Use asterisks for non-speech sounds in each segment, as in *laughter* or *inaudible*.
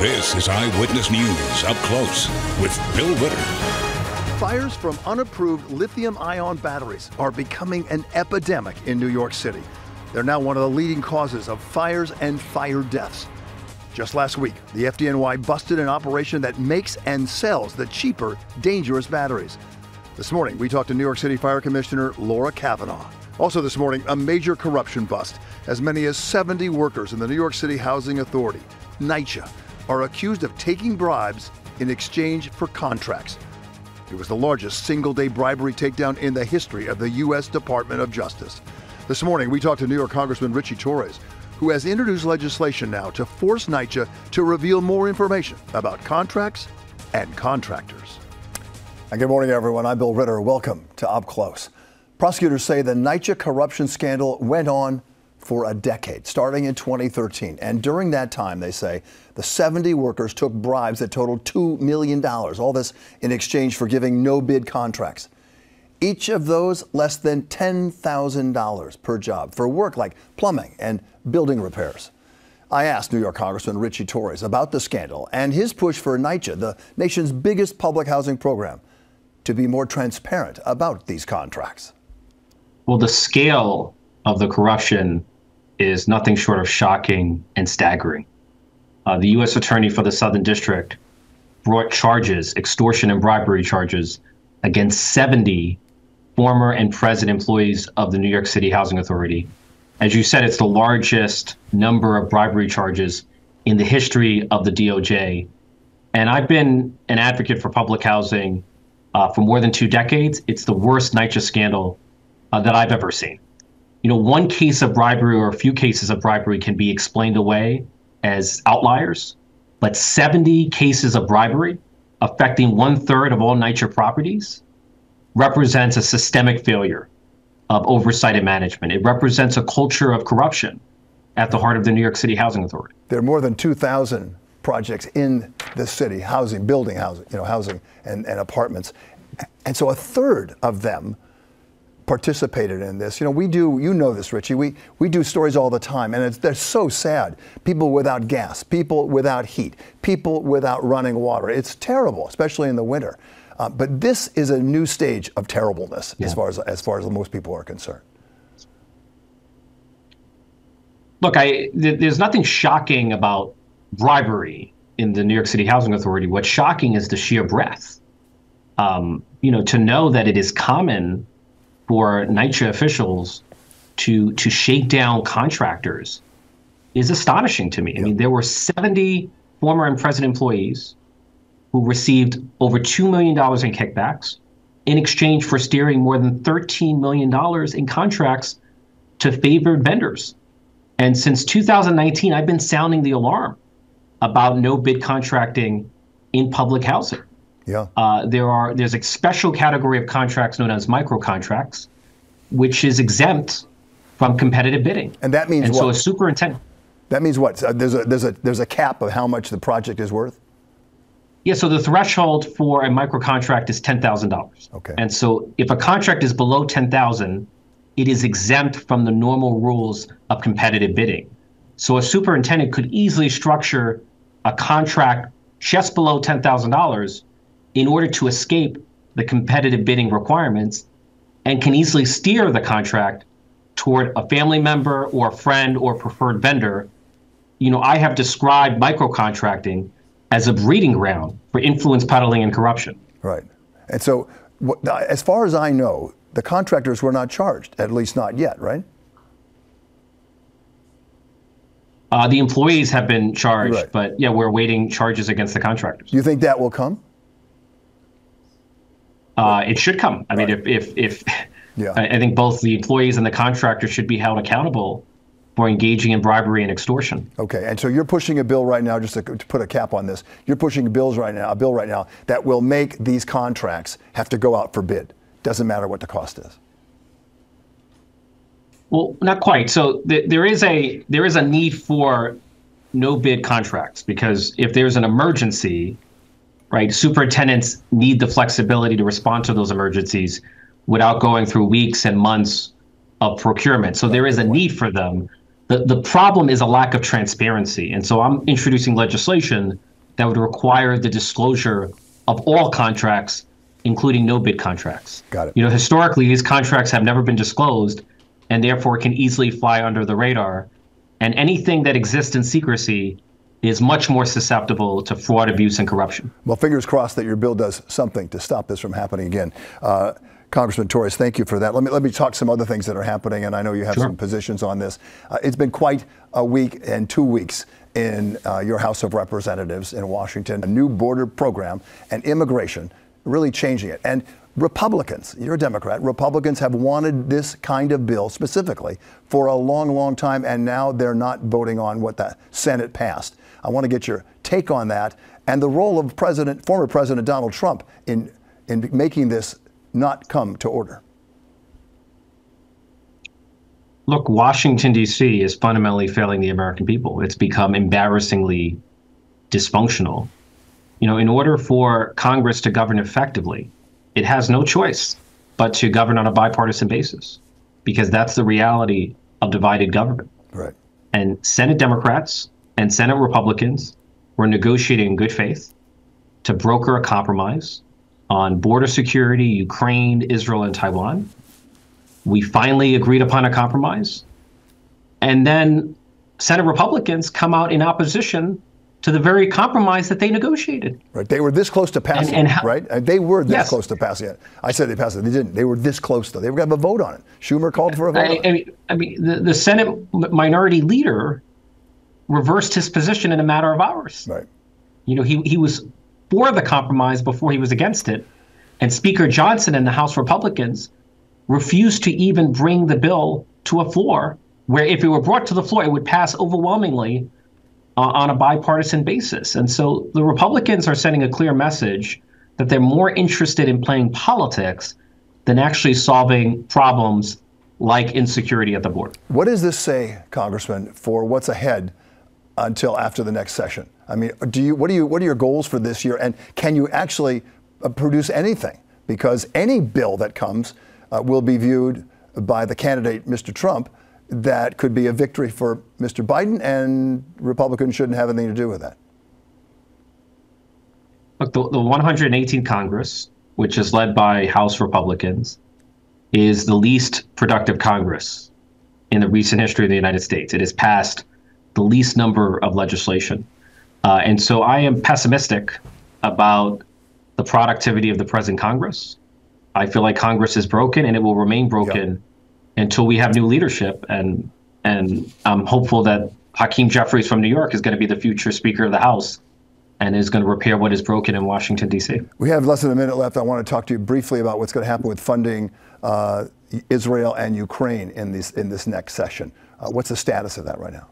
This is Eyewitness News Up Close with Bill Ritter. Fires from unapproved lithium ion batteries are becoming an epidemic in New York City. They're now one of the leading causes of fires and fire deaths. Just last week, the FDNY busted an operation that makes and sells the cheaper, dangerous batteries. This morning, we talked to New York City Fire Commissioner Laura Kavanagh. Also, this morning, a major corruption bust. As many as 70 workers in the New York City Housing Authority, NYCHA, are accused of taking bribes in exchange for contracts. It was the largest single day bribery takedown in the history of the U.S. Department of Justice. This morning, we talked to New York Congressman Ritchie Torres, who has introduced legislation now to force NYCHA to reveal more information about contracts and contractors. And good morning, everyone. I'm Bill Ritter. Welcome to Up Close. Prosecutors say the NYCHA corruption scandal went on for a decade, starting in 2013. And during that time, they say, the 70 workers took bribes that totaled $2 million, all this in exchange for giving no bid contracts. Each of those less than $10,000 per job for work like plumbing and building repairs. I asked New York Congressman Ritchie Torres about the scandal and his push for NYCHA, the nation's biggest public housing program, to be more transparent about these contracts. Well, the scale of the corruption is nothing short of shocking and staggering. Uh, the U.S. Attorney for the Southern District brought charges, extortion and bribery charges, against 70 former and present employees of the New York City Housing Authority. As you said, it's the largest number of bribery charges in the history of the DOJ. And I've been an advocate for public housing uh, for more than two decades. It's the worst NYCHA scandal uh, that I've ever seen you know, one case of bribery or a few cases of bribery can be explained away as outliers, but 70 cases of bribery affecting one third of all NYCHA properties represents a systemic failure of oversight and management. It represents a culture of corruption at the heart of the New York City Housing Authority. There are more than 2,000 projects in the city, housing, building housing, you know, housing and, and apartments. And so a third of them participated in this. You know, we do, you know this, Ritchie, we, we do stories all the time, and it's, they're so sad. People without gas, people without heat, people without running water. It's terrible, especially in the winter. Uh, but this is a new stage of terribleness yeah. as, far as, as far as most people are concerned. Look, I, th- there's nothing shocking about bribery in the New York City Housing Authority. What's shocking is the sheer breadth. Um, you know, to know that it is common for NYCHA officials to to shake down contractors is astonishing to me. I mean, there were 70 former and present employees who received over $2 million in kickbacks in exchange for steering more than $13 million in contracts to favored vendors. And since 2019, I've been sounding the alarm about no bid contracting in public housing. Yeah. Uh, there are there's a special category of contracts known as micro contracts, which is exempt from competitive bidding. And that means and what? so a superintendent. That means what? So there's a there's a there's a cap of how much the project is worth. Yeah, so the threshold for a micro contract is ten thousand dollars. Okay. And so if a contract is below ten thousand, it is exempt from the normal rules of competitive bidding. So a superintendent could easily structure a contract just below ten thousand dollars in order to escape the competitive bidding requirements and can easily steer the contract toward a family member or a friend or preferred vendor. You know, I have described microcontracting as a breeding ground for influence peddling and corruption. Right. And so, as far as I know, the contractors were not charged, at least not yet, right? Uh, the employees have been charged, right. but yeah, we're awaiting charges against the contractors. Do you think that will come? Uh, it should come. I right. mean, if if if *laughs* yeah. I, I, think both the employees and the contractors should be held accountable for engaging in bribery and extortion. Okay, and so you're pushing a bill right now, just to, to put a cap on this. You're pushing bills right now, a bill right now that will make these contracts have to go out for bid. Doesn't matter what the cost is. Well, not quite. So th- there is a there is a need for no bid contracts because if there's an emergency right? Superintendents need the flexibility to respond to those emergencies without going through weeks and months of procurement. So there is a need for them. The, the problem is a lack of transparency. And so I'm introducing legislation that would require the disclosure of all contracts, including no bid contracts. Got it. You know, historically, these contracts have never been disclosed and therefore can easily fly under the radar. And anything that exists in secrecy is much more susceptible to fraud, abuse, and corruption. Well, fingers crossed that your bill does something to stop this from happening again. Uh, Congressman Torres, thank you for that. Let me let me talk some other things that are happening, and I know you have sure. some positions on this. Uh, it's been quite a week and two weeks in uh, your House of Representatives in Washington. A new border program and immigration, really changing it. And Republicans, you're a Democrat, Republicans have wanted this kind of bill specifically for a long, long time, and now they're not voting on what the Senate passed. I want to get your take on that and the role of President, former President Donald Trump in, in making this not come to order. Look, Washington, D.C. is fundamentally failing the American people. It's become embarrassingly dysfunctional. You know, in order for Congress to govern effectively, it has no choice but to govern on a bipartisan basis because that's the reality of divided government. Right. And Senate Democrats and Senate Republicans were negotiating in good faith to broker a compromise on border security, Ukraine, Israel, and Taiwan. We finally agreed upon a compromise. And then Senate Republicans come out in opposition to the very compromise that they negotiated. Right. They were this close to passing and, and it, how, right? They were this yes. close to passing it. I said they passed it. They didn't. They were this close, though. They were going to have a vote on it. Schumer called for a vote. I, I mean, I mean the, the Senate minority leader reversed his position in a matter of hours. Right. You know, he, he was for the compromise before he was against it. And Speaker Johnson and the House Republicans refused to even bring the bill to a floor where if it were brought to the floor, it would pass overwhelmingly on a bipartisan basis. And so the Republicans are sending a clear message that they're more interested in playing politics than actually solving problems like insecurity at the border. What does this say, Congressman, for what's ahead until after the next session? I mean, do you what do you what are your goals for this year, and can you actually uh, produce anything? Because any bill that comes uh, will be viewed by the candidate, Mr. Trump, that could be a victory for Mr. Biden, and Republicans shouldn't have anything to do with that. Look, the, the 118th Congress, which is led by House Republicans, is the least productive Congress in the recent history of the United States. It has passed the least number of legislation. Uh, and so I am pessimistic about the productivity of the present Congress. I feel like Congress is broken and it will remain broken yep. Until we have new leadership. And and I'm hopeful that Hakeem Jeffries from New York is going to be the future Speaker of the House and is going to repair what is broken in Washington, D.C. We have less than a minute left. I want to talk to you briefly about what's going to happen with funding uh, Israel and Ukraine in this, in this next session. Uh, what's the status of that right now?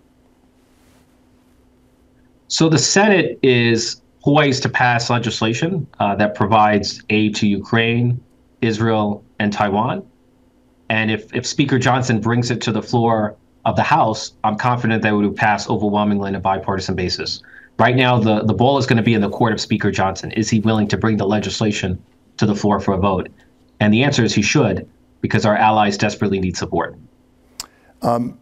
So the Senate is poised to pass legislation uh, that provides aid to Ukraine, Israel, and Taiwan. And if, if Speaker Johnson brings it to the floor of the House, I'm confident that it would pass overwhelmingly on a bipartisan basis. Right now, the, the ball is going to be in the court of Speaker Johnson. Is he willing to bring the legislation to the floor for a vote? And the answer is he should, because our allies desperately need support. Um,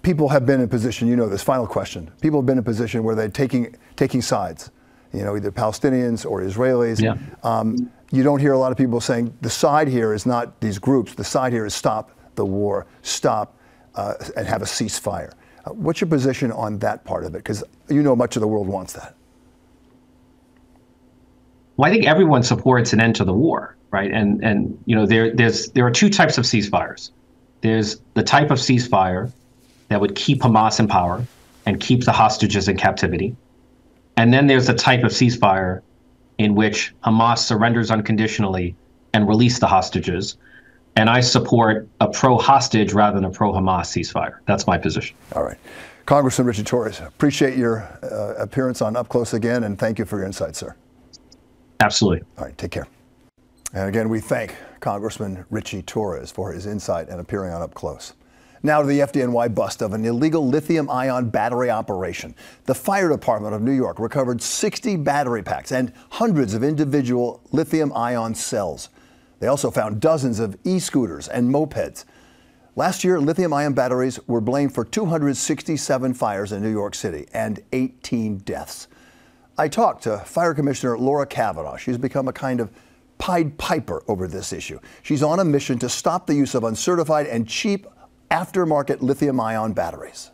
people have been in a position, you know this, final question. People have been in a position where they're taking, taking sides, you know, either Palestinians or Israelis. Yeah. Um, you don't hear a lot of people saying the side here is not these groups, the side here is stop the war, stop uh, and have a ceasefire. Uh, what's your position on that part of it? Because you know much of the world wants that. Well, I think everyone supports an end to the war, right? And and you know there there's there are two types of ceasefires. There's the type of ceasefire that would keep Hamas in power and keep the hostages in captivity, and then there's the type of ceasefire in which Hamas surrenders unconditionally and release the hostages. And I support a pro hostage rather than a pro Hamas ceasefire. That's my position. All right. Congressman Ritchie Torres, appreciate your uh, appearance on Up Close again, and thank you for your insight, sir. Absolutely. All right, take care. And again, we thank Congressman Ritchie Torres for his insight and appearing on Up Close. Now to the FDNY bust of an illegal lithium ion battery operation. The fire department of New York recovered 60 battery packs and hundreds of individual lithium ion cells. They also found dozens of e scooters and mopeds. Last year, lithium ion batteries were blamed for 267 fires in New York City and 18 deaths. I talked to Fire Commissioner Laura Kavanagh. She's become a kind of Pied Piper over this issue. She's on a mission to stop the use of uncertified and cheap aftermarket lithium ion batteries.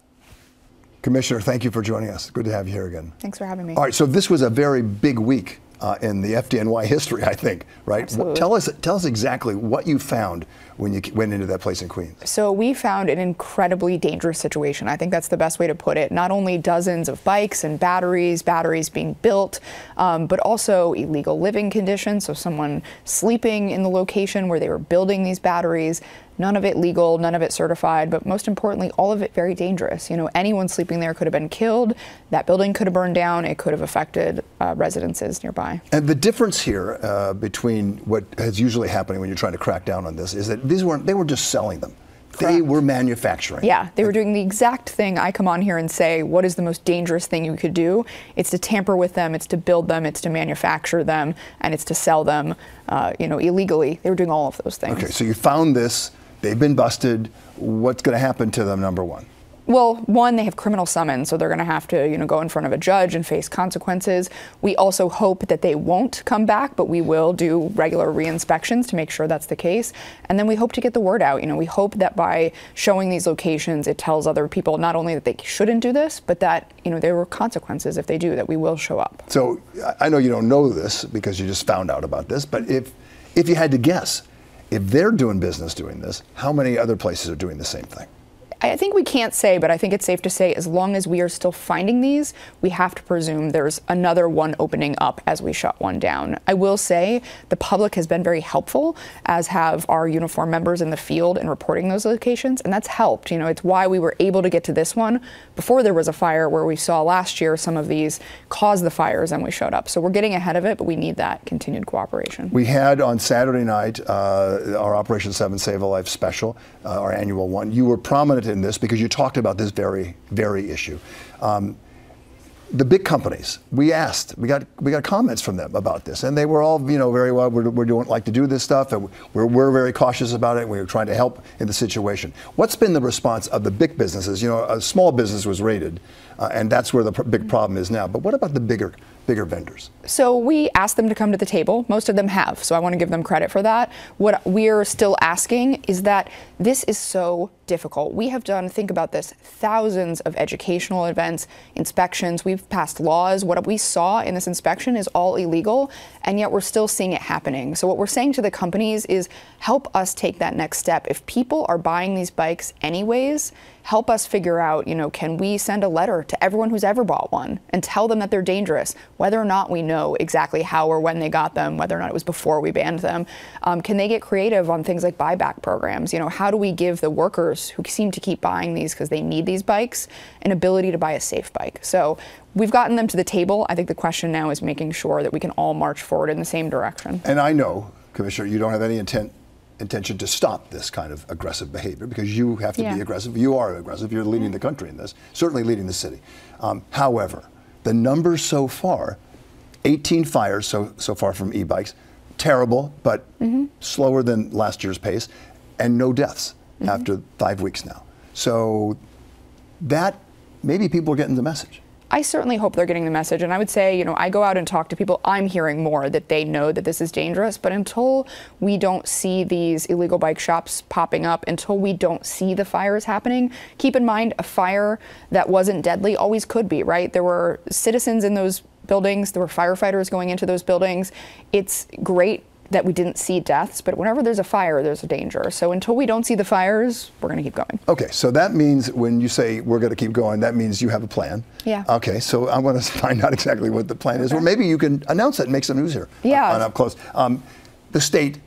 Commissioner, thank you for joining us. Good to have you here again. Thanks for having me. All right, so this was a very big week uh, in the FDNY history, I think, right? Absolutely. Tell us, tell us exactly what you found when you went into that place in Queens. So we found an incredibly dangerous situation. I think that's the best way to put it. Not only dozens of bikes and batteries, batteries being built, um, but also illegal living conditions. So someone sleeping in the location where they were building these batteries. None of it legal, none of it certified, but most importantly, all of it very dangerous. You know, anyone sleeping there could have been killed. That building could have burned down. It could have affected uh, residences nearby. And the difference here uh, between what is usually happening when you're trying to crack down on this is that these weren't, they were just selling them. Correct. They were manufacturing. Yeah, they were doing the exact thing I come on here and say, what is the most dangerous thing you could do? It's to tamper with them, it's to build them, it's to manufacture them, and it's to sell them, uh, you know, illegally. They were doing all of those things. Okay, so you found this They've been busted. What's going to happen to them, number one? Well, one, they have criminal summons, so they're going to have to, you know, go in front of a judge and face consequences. We also hope that they won't come back, but we will do regular re-inspections to make sure that's the case. And then we hope to get the word out. You know, we hope that by showing these locations, it tells other people not only that they shouldn't do this, but that, you know, there were consequences if they do, that we will show up. So I know you don't know this because you just found out about this, but if if you had to guess, if they're doing business doing this, how many other places are doing the same thing? I think we can't say, but I think it's safe to say as long as we are still finding these, we have to presume there's another one opening up as we shut one down. I will say the public has been very helpful, as have our uniform members in the field in reporting those locations, and that's helped. You know, it's why we were able to get to this one before there was a fire where we saw last year some of these cause the fires and we showed up. So we're getting ahead of it, but we need that continued cooperation. We had on Saturday night uh, our Operation 7 Save a Life special, uh, our annual one. You were prominent in this because you talked about this very, very issue. Um, the big companies, we asked, we got we got comments from them about this, and they were all, you know, very well. We don't like to do this stuff, and we're, we're very cautious about it. We're trying to help in the situation. What's been the response of the big businesses? You know, a small business was raided, uh, and that's where the pr- big problem is now. But what about the bigger bigger vendors? So we asked them to come to the table. Most of them have, so I want to give them credit for that. What we're still asking is that this is so difficult. We have done, think about this, thousands of educational events, inspections. We've passed laws. What we saw in this inspection is all illegal, and yet we're still seeing it happening. So what we're saying to the companies is help us take that next step. If people are buying these bikes anyways, help us figure out, you know, can we send a letter to everyone who's ever bought one and tell them that they're dangerous, whether or not we know exactly how or when they got them, whether or not it was before we banned them. Um, can they get creative on things like buyback programs? You know, how do we give the workers who seem to keep buying these because they need these bikes an ability to buy a safe bike? So we've gotten them to the table. I think the question now is making sure that we can all march forward in the same direction. And I know, Commissioner, you don't have any intent intention to stop this kind of aggressive behavior because you have to yeah. be aggressive. You are aggressive. You're leading the country in this, certainly leading the city. Um, however, the numbers so far 18 fires so, so far from e bikes, terrible, but mm-hmm. slower than last year's pace, and no deaths mm-hmm. after five weeks now. So that maybe people are getting the message. I certainly hope they're getting the message. And I would say, you know, I go out and talk to people, I'm hearing more that they know that this is dangerous. But until we don't see these illegal bike shops popping up, until we don't see the fires happening, keep in mind a fire that wasn't deadly always could be, right? There were citizens in those buildings, there were firefighters going into those buildings. It's great that we didn't see deaths, but whenever there's a fire, there's a danger. So until we don't see the fires, we're going to keep going. Okay, so that means when you say we're going to keep going, that means you have a plan. Yeah. Okay, so I want to *laughs* find out exactly what the plan okay. is. Or maybe you can announce it and make some news here. Yeah. On, on Up Close. Um, the state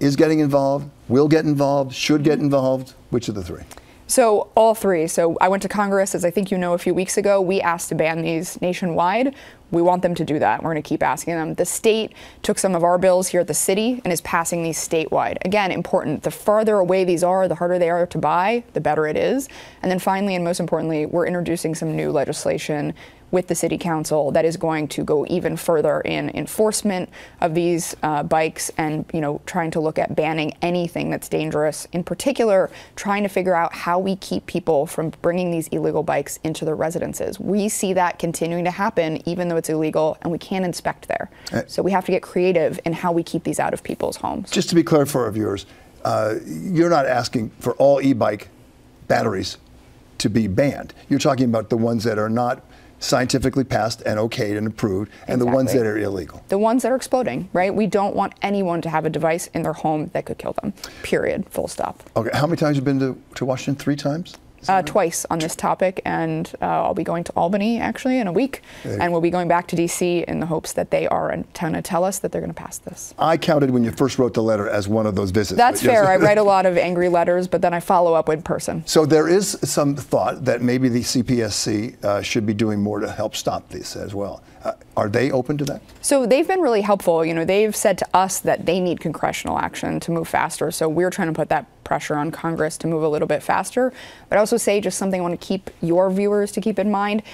is getting involved, will get involved, should get involved. Which of the three? So all three. So I went to Congress, as I think you know, a few weeks ago. We asked to ban these nationwide. We want them to do that. We're going to keep asking them. The state took some of our bills here at the city and is passing these statewide. Again, important. The farther away these are, the harder they are to buy, the better it is. And then finally, and most importantly, we're introducing some new legislation with the city council that is going to go even further in enforcement of these uh, bikes and you know trying to look at banning anything that's dangerous. In particular, trying to figure out how we keep people from bringing these illegal bikes into their residences. We see that continuing to happen even though it's illegal and we can't inspect there. Uh, so we have to get creative in how we keep these out of people's homes. Just to be clear for our viewers, uh, you're not asking for all e-bike batteries to be banned. You're talking about the ones that are not scientifically passed and okayed and approved, and exactly. the ones that are illegal. The ones that are exploding, right? We don't want anyone to have a device in their home that could kill them. Period. Full stop. Okay. How many times have you been to, to Washington? Three times? Uh, twice on this topic, and uh, I'll be going to Albany actually in a week, and we'll be going back to D.C. in the hopes that they are going to tell us that they're going to pass this. I counted when you first wrote the letter as one of those visits. That's fair. I write a *laughs* lot of angry letters, but then I follow up in person. So there is some thought that maybe the CPSC uh, should be doing more to help stop this as well. Uh, are they open to that? So they've been really helpful. You know, they've said to us that they need congressional action to move faster. So we're trying to put that pressure on Congress to move a little bit faster. But I also say just something I want to keep your viewers to keep in mind.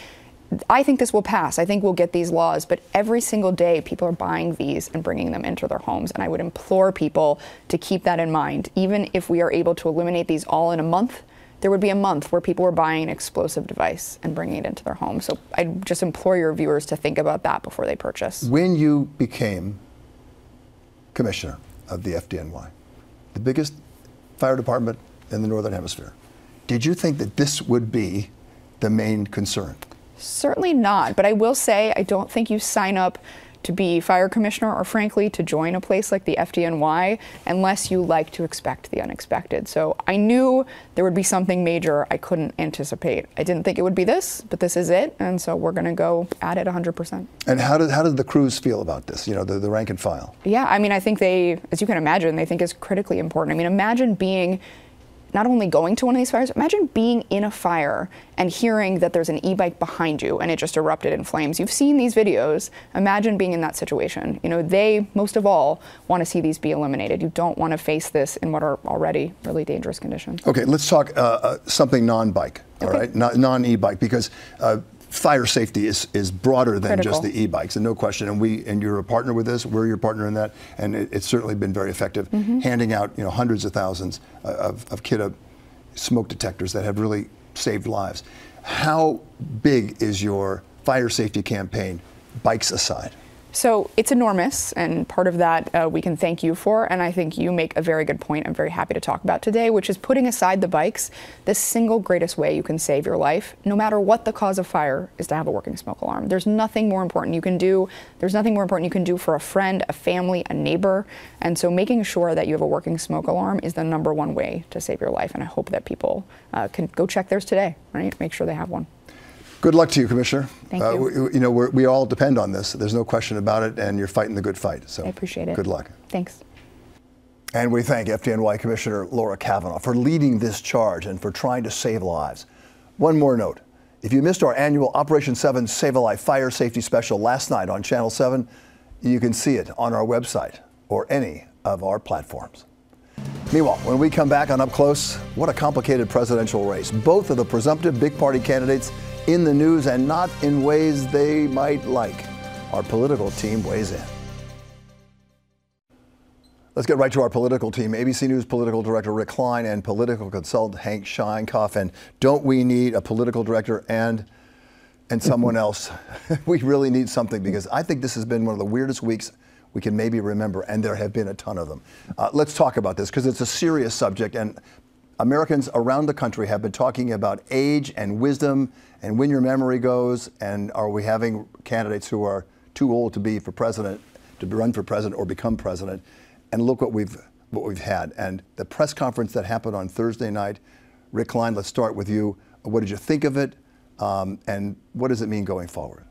I think this will pass. I think we'll get these laws, but every single day people are buying these and bringing them into their homes. And I would implore people to keep that in mind. Even if we are able to eliminate these all in a month, there would be a month where people were buying an explosive device and bringing it into their home. So I just implore your viewers to think about that before they purchase. When you became commissioner of the FDNY, the biggest fire department in the Northern Hemisphere, did you think that this would be the main concern? Certainly not. But I will say, I don't think you sign up to be fire commissioner or frankly to join a place like the FDNY unless you like to expect the unexpected. So I knew there would be something major I couldn't anticipate. I didn't think it would be this, but this is it. And so we're going to go at it 100%. And how did, how did the crews feel about this, you know, the, the rank and file? Yeah, I mean, I think they, as you can imagine, they think it's critically important. I mean, imagine being not only going to one of these fires, imagine being in a fire and hearing that there's an e-bike behind you and it just erupted in flames. You've seen these videos. Imagine being in that situation. You know, they most of all want to see these be eliminated. You don't want to face this in what are already really dangerous conditions. Okay, let's talk uh, uh, something non-bike. Okay. All right, non e-bike because uh, fire safety is, is broader than Critical. just the e-bikes, and no question. And we and you're a partner with this. We're your partner in that, and it, it's certainly been very effective, mm-hmm. handing out you know hundreds of thousands of, of Kidde smoke detectors that have really saved lives. How big is your fire safety campaign, bikes aside? So it's enormous, and part of that uh, we can thank you for. And I think you make a very good point I'm very happy to talk about today, which is putting aside the bikes, the single greatest way you can save your life, no matter what the cause of fire, is to have a working smoke alarm. There's nothing more important you can do. There's nothing more important you can do for a friend, a family, a neighbor. And so making sure that you have a working smoke alarm is the number one way to save your life. And I hope that people uh, can go check theirs today, right? Make sure they have one. Good luck to you, Commissioner. Thank uh, you. We, you know, we all depend on this. There's no question about it, and you're fighting the good fight. So I appreciate it. Good luck. Thanks. And we thank FDNY Commissioner Laura Kavanagh for leading this charge and for trying to save lives. One more note. If you missed our annual Operation 7 Save a Life Fire Safety Special last night on Channel 7, you can see it on our website or any of our platforms. Meanwhile, when we come back on Up Close, what a complicated presidential race. Both of the presumptive big party candidates in the news and not in ways they might like. Our political team weighs in. Let's get right to our political team. ABC News political director Rick Klein and political consultant Hank Sheinkopf. And don't we need a political director and and someone else? *laughs* we really need something because I think this has been one of the weirdest weeks we can maybe remember, and there have been a ton of them. Uh, let's talk about this because it's a serious subject, and Americans around the country have been talking about age and wisdom and when your memory goes, and are we having candidates who are too old to be for president, to run for president or become president? And look what we've what we've had. And the press conference that happened on Thursday night, Rick Klein, let's start with you. What did you think of it, um, and what does it mean going forward?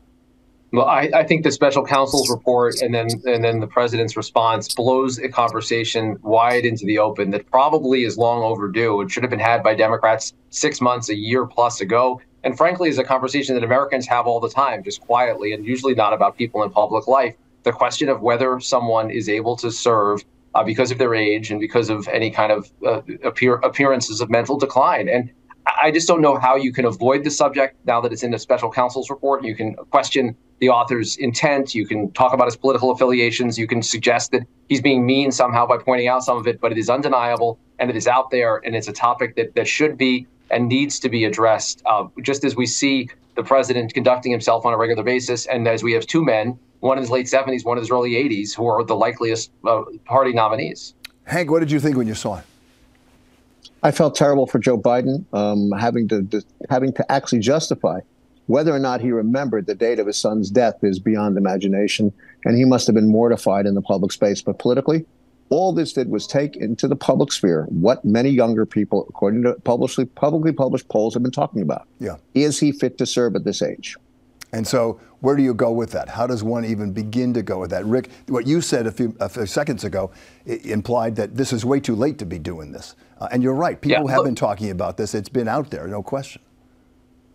Well, I, I, think the special counsel's report and then and then the president's response blows a conversation wide into the open that probably is long overdue. It should have been had by Democrats six months, a year plus ago. And frankly, is a conversation that Americans have all the time, just quietly, and usually not about people in public life. The question of whether someone is able to serve uh, because of their age and because of any kind of uh, appear, appearances of mental decline. And I just don't know how you can avoid the subject now that it's in the special counsel's report. You can question the author's intent. You can talk about his political affiliations. You can suggest that he's being mean somehow by pointing out some of it, but it is undeniable and it is out there and it's a topic that, that should be and needs to be addressed. Uh, just as we see the president conducting himself on a regular basis, and as we have two men, one in his late 70s, one in his early 80s, who are the likeliest uh, party nominees. Hank, what did you think when you saw it? I felt terrible for Joe Biden, um, having to, to having to actually justify whether or not he remembered the date of his son's death is beyond imagination, and he must have been mortified in the public space. But politically, all this did was take into the public sphere what many younger people, according to publicly publicly published polls, have been talking about. Yeah, is he fit to serve at this age? And so, where do you go with that? How does one even begin to go with that? Rick, what you said a few, a few seconds ago implied that this is way too late to be doing this. Uh, and you're right. People yeah, have been talking about this. It's been out there, no question.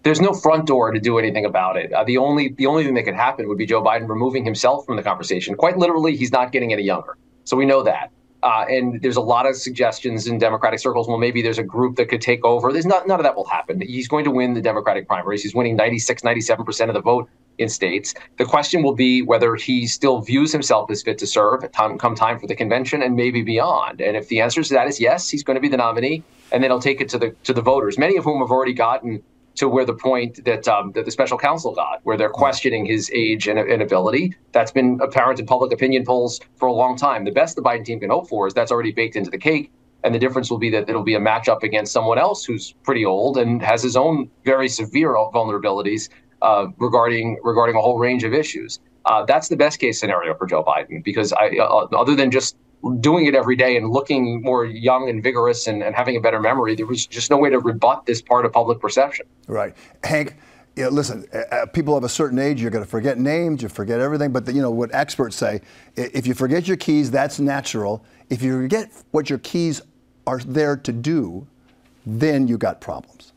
There's no front door to do anything about it. Uh, the only the only thing that could happen would be Joe Biden removing himself from the conversation. Quite literally, he's not getting any younger. So we know that. Uh, and there's a lot of suggestions in Democratic circles. Well, maybe there's a group that could take over. There's not none of that will happen. He's going to win the Democratic primaries. He's winning 96, 97 percent of the vote in states. The question will be whether he still views himself as fit to serve time, come time for the convention and maybe beyond. And if the answer to that is yes, he's going to be the nominee, and then he'll take it to the to the voters, many of whom have already gotten to where the point that um, that the special counsel got, where they're questioning his age and, and, ability. That's been apparent in public opinion polls for a long time. The best the Biden team can hope for is that's already baked into the cake. And the difference will be that it'll be a matchup against someone else who's pretty old and has his own very severe vulnerabilities uh, regarding regarding a whole range of issues. Uh, that's the best case scenario for Joe Biden because I, uh, other than just doing it every day and looking more young and vigorous and, and having a better memory, there was just no way to rebut this part of public perception. Right, Hank. Listen, uh, uh people of a certain age, you're going to forget names, you forget everything. But the, you know what experts say: if you forget your keys, that's natural. If you forget what your keys are there to do, then you got problems.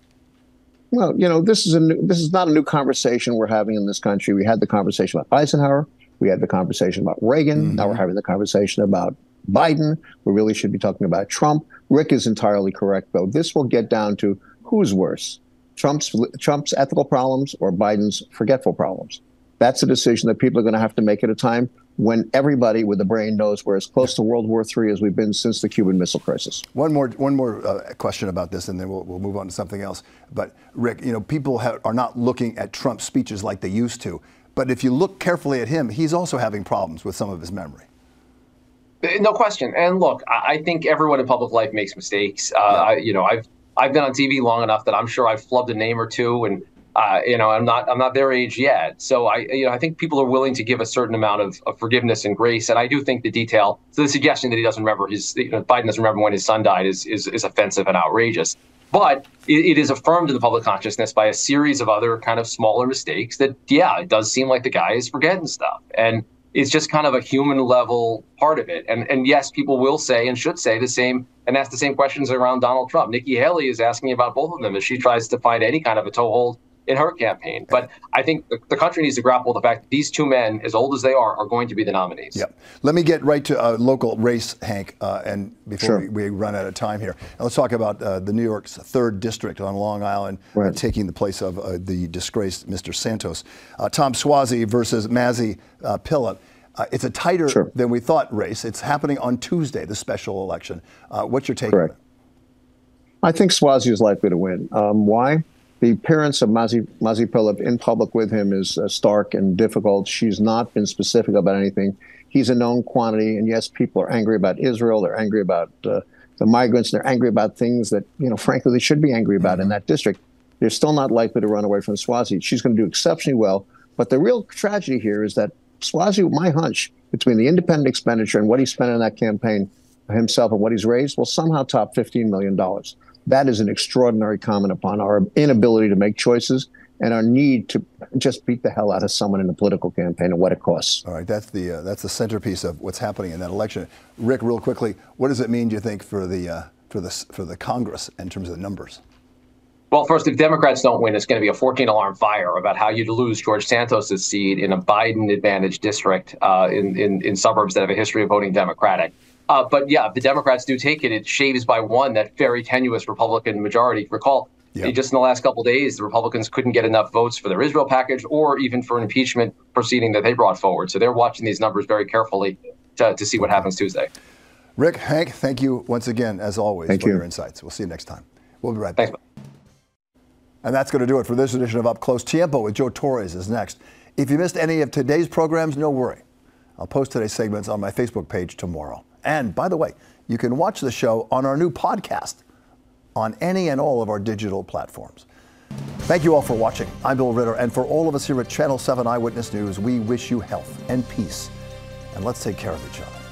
Well, you know, this is a new, this is not a new conversation we're having in this country. We had the conversation about Eisenhower. We had the conversation about Reagan. Mm-hmm. Now we're having the conversation about Biden. We really should be talking about Trump. Rick is entirely correct, though. This will get down to who's worse, Trump's Trump's ethical problems or Biden's forgetful problems. That's a decision that people are going to have to make at a time when everybody with a brain knows we're as close to World War III as we've been since the Cuban Missile Crisis. One more, one more uh, question about this, and then we'll, we'll move on to something else. But Rick, you know, people have, are not looking at Trump's speeches like they used to. But if you look carefully at him, he's also having problems with some of his memory. No question. And look, I think everyone in public life makes mistakes. Uh, yeah. I, you know, I've I've been on TV long enough that I'm sure I've flubbed a name or two, and uh, you know, I'm not I'm not their age yet. So I you know I think people are willing to give a certain amount of, of forgiveness and grace, and I do think the detail. So the suggestion that he doesn't remember his you know, Biden doesn't remember when his son died is is, is offensive and outrageous. But it, it is affirmed in the public consciousness by a series of other kind of smaller mistakes that yeah, it does seem like the guy is forgetting stuff and it's just kind of a human level part of it. And and yes, people will say and should say the same and ask the same questions around Donald Trump. Nikki Haley is asking about both of them as she tries to find any kind of a toehold in her campaign. But I think the, the, country needs to grapple with the fact that these two men, as old as they are, are going to be the nominees. Yep. Let me get right to a local race, Hank, uh, and before sure. we, we, run out of time here. Now let's talk about uh, the New York's third district on Long Island, uh, right. uh, taking the place of uh, the disgraced Mr. Santos. Uh, Tom Suozzi versus Mazi Pilip. it's a tighter sure. than we thought race. It's happening on Tuesday, the special election. what's your take Correct. I think Suozzi is likely to win. Um, why? The appearance of Mazi, Mazi Pilip in public with him is uh, stark and difficult. She's not been specific about anything. He's a known quantity, and yes, people are angry about Israel. They're angry about uh, the migrants. They're angry about things that, you know, frankly, they should be angry about mm-hmm. in that district. They're still not likely to run away from Suozzi. She's going to do exceptionally well. But the real tragedy here is that Suozzi, my hunch, between the independent expenditure and what he spent on that campaign himself and what he's raised, will somehow top $15 million. That is an extraordinary comment upon our inability to make choices and our need to just beat the hell out of someone in a political campaign and what it costs. All right, that's the uh, that's the centerpiece of what's happening in that election. Rick, real quickly, what does it mean? Do you think for the uh, for the for the Congress in terms of the numbers? Well, first, if Democrats don't win, it's going to be a 14 alarm fire about how you'd lose George Santos's seat in a Biden advantage district uh, in, in, in suburbs that have a history of voting Democratic. Uh, but yeah, if the Democrats do take it, it shaves by one that very tenuous Republican majority. Recall, Yeah. Just in the last couple days, the Republicans couldn't get enough votes for their Israel package or even for an impeachment proceeding that they brought forward. So they're watching these numbers very carefully to, to see what happens Tuesday. Rick, Hank, thank you once again, as always, thank for you. your insights. We'll see you next time. We'll be right back. Thanks. And that's going to do it for this edition of Up Close. Tiempo with Joe Torres is next. If you missed any of today's programs, no worry. I'll post today's segments on my Facebook page tomorrow. And by the way, you can watch the show on our new podcast on any and all of our digital platforms. Thank you all for watching. I'm Bill Ritter, and for all of us here at Channel 7 Eyewitness News, we wish you health and peace. And let's take care of each other.